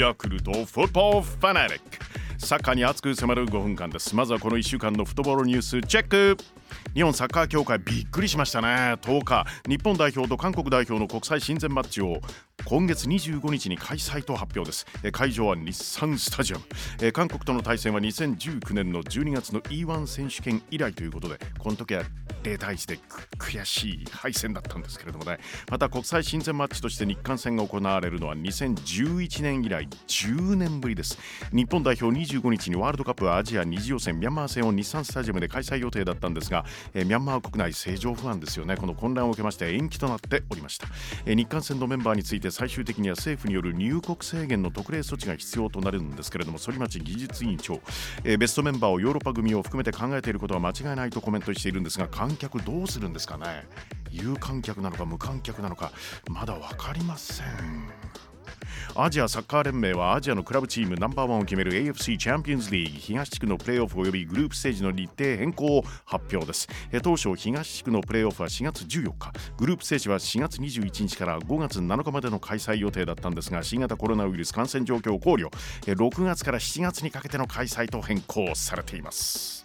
ヤクルトフットボールファナリック。サッカーに熱く迫る5分間です。まずはこの1週間のフットボールニュースチェック。日本サッカー協会びっくりしましたね。10日日本代表と韓国代表の国際親善マッチを今月25日に開催と発表です。会場は日産スタジアム。韓国との対戦は2019年の12月の E1 選手権以来ということでこの時は0対1で悔しい敗戦だったんですけれどもね。また国際親善マッチとして日韓戦が行われるのは2011年以来10年ぶりです。日本代表25日にワールドカップアジア2次予選ミャンマー戦を日産スタジアムで開催予定だったんですが、えミャンマー国内政情不安ですよね。この混乱を受けまして延期となっておりました、え日韓戦のメンバーについて最終的には政府による入国制限の特例措置が必要となるんですけれども反町技術委員長、えベストメンバーをヨーロッパ組を含めて考えていることは間違いないとコメントしているんですが観客どうするんですかね。有観客なのか無観客なのかまだ分かりません。アジアサッカー連盟はアジアのクラブチームナンバーワンを決める AFC チャンピオンズリーグ東地区のプレーオフ及びグループステージの日程変更を発表です。当初東地区のプレーオフは4月14日。グループステージは4月21日から5月7日までの開催予定だったんですが新型コロナウイルス感染状況を考慮。6月から7月にかけての開催と変更されています。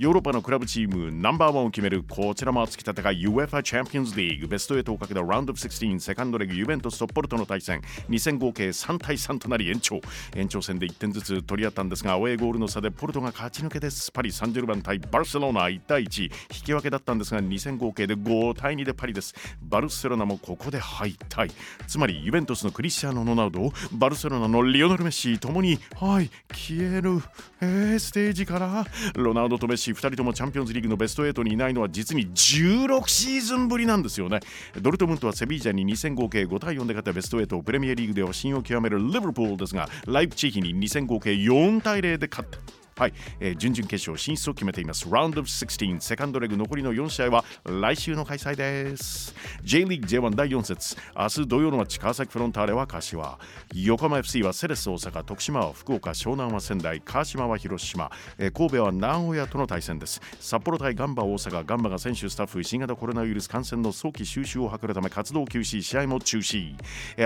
ヨーロッパのクラブチームナンバーワンを決めるこちらも熱き戦い UEFA チャンピオンズリーグベスト8をかけたラウンドオブ16セカンドレグユベントスとポルトの対戦。2戦合計3対3となり延長。延長戦で1点ずつ取り合ったんですがアウェーゴールの差でポルトが勝ち抜けです。パリ・サンジェルマン対バルセロナ1対1引き分けだったんですが2戦合計で5対2でパリです。バルセロナもここで敗退。つまりユベントスのクリスチャーノ・ロナウドバルセロナのリオネル・メッシともにはい消える、えー、ステージから。ロナウドとメッシ2人ともチャンピオンズリーグのベスト8にいないのは実に16シーズンぶりなんですよね。ドルトムントはセビージャに2戦合計5対4で勝ったベスト8プレミアリーグでは新を極めるリバプールですがライプチーヒに2戦合計4対0で勝った。はい、えー、準々決勝進出を決めています。ラウンド16セカンドレグ残りの4試合は来週の開催です。J リーグ J1 第4節。明日土曜のマッチ川崎フロンターレは柏。横浜 FC はセレス大阪徳島は福岡湘南は仙台。川島は広島、えー、神戸は名古屋との対戦です。札幌対ガンバ大阪ガンバが選手スタッフ新型コロナウイルス感染の早期収集を図るため活動休止試合も中止。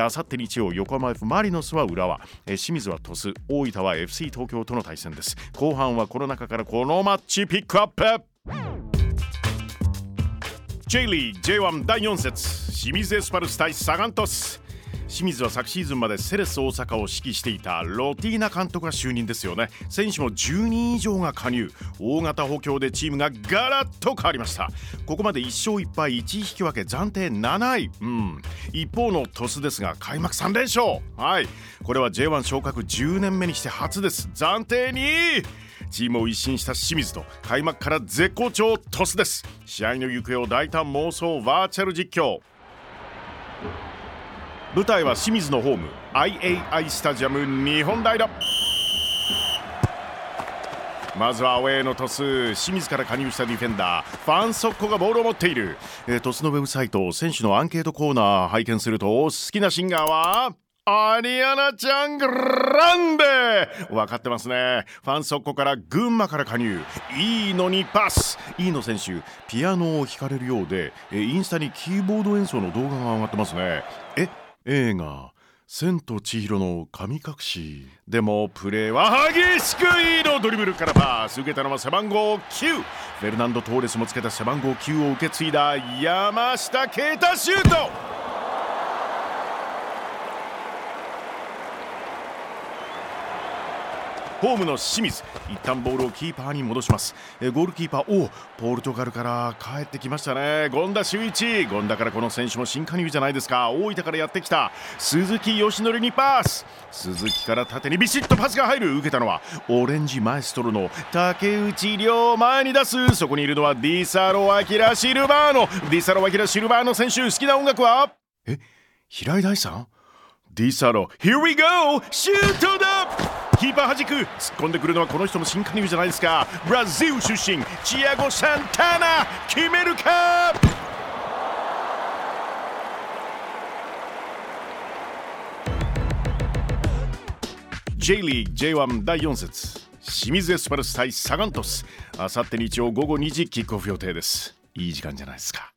あさって日曜横浜 F マリノスは浦和、えー、清水は鳥栖。大分は FC 東京との対戦です。後半はこの中からこのマッチピックアップ。J リーグ J1 第4節清水エスパルス対サガン鳥栖。清水は昨シーズンまでセレス大阪を指揮していたロティーナ監督が就任ですよね。選手も10人以上が加入。大型補強でチームがガラッと変わりました。ここまで1勝1敗1引き分け暫定7位、うん、一方の鳥栖ですが開幕3連勝。はい。これは J1 昇格10年目にして初です。暫定2位。チームを一新した清水と開幕から絶好調鳥栖です。試合の行方を大胆妄想バーチャル実況。舞台は清水のホーム IAI スタジアム日本大だまずはアウェーのトス清水から加入したディフェンダーファン・ソッコがボールを持っている、えー、トスのウェブサイト選手のアンケートコーナー拝見すると好きなシンガーはアリアナちゃんグランデ。分かってますね。ファン速攻から群馬から加入。いいのにパス。いいの選手ピアノを弾かれるようでインスタにキーボード演奏の動画が上がってますね。え映画千と千尋の神隠し。でもプレーは激しくいいのドリブルからパス受けたのは背番号9フェルナンド・トーレスもつけた背番号9を受け継いだ山下啓太シュート。ホームの清水。一旦ボールをキーパーに戻します。えゴールキーパーおポルトガルから帰ってきましたね。権田修一。権田からこの選手も新加入じゃないですか。大分からやってきた。鈴木義則にパス。鈴木から縦にビシッとパスが入る。受けたのはオレンジマエストロの竹内涼前に出す。そこにいるのはディサロ・アキラ・シルバーノ。ディサロ・アキラ・シルバーノ選手好きな音楽は？え平井大さん？ディサロ Here we go! シュートだキーパーはじく。突っ込んでくるのはこの人も新加入じゃないですか。ブラジル出身チアゴ・サンタナ決めるか？J リーグ J1 第4節。清水エスパルス対サガントスあさって日曜午後2時キックオフ予定です。いい時間じゃないですか。